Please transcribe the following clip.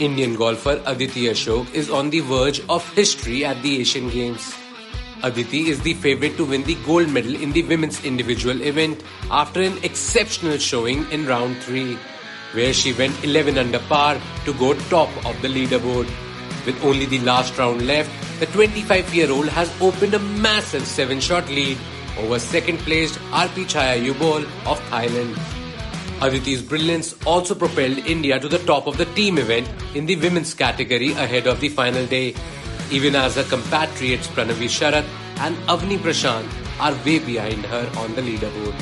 Indian golfer Aditi Ashok is on the verge of history at the Asian Games. Aditi is the favorite to win the gold medal in the women's individual event after an exceptional showing in round 3, where she went 11 under par to go top of the leaderboard. With only the last round left, the 25 year old has opened a massive 7 shot lead over second placed Arpichaya Yubol of Thailand. Aditi's brilliance also propelled India to the top of the team event in the women's category ahead of the final day, even as her compatriots Pranavi Sharath and Avani Prashanth are way behind her on the leaderboard.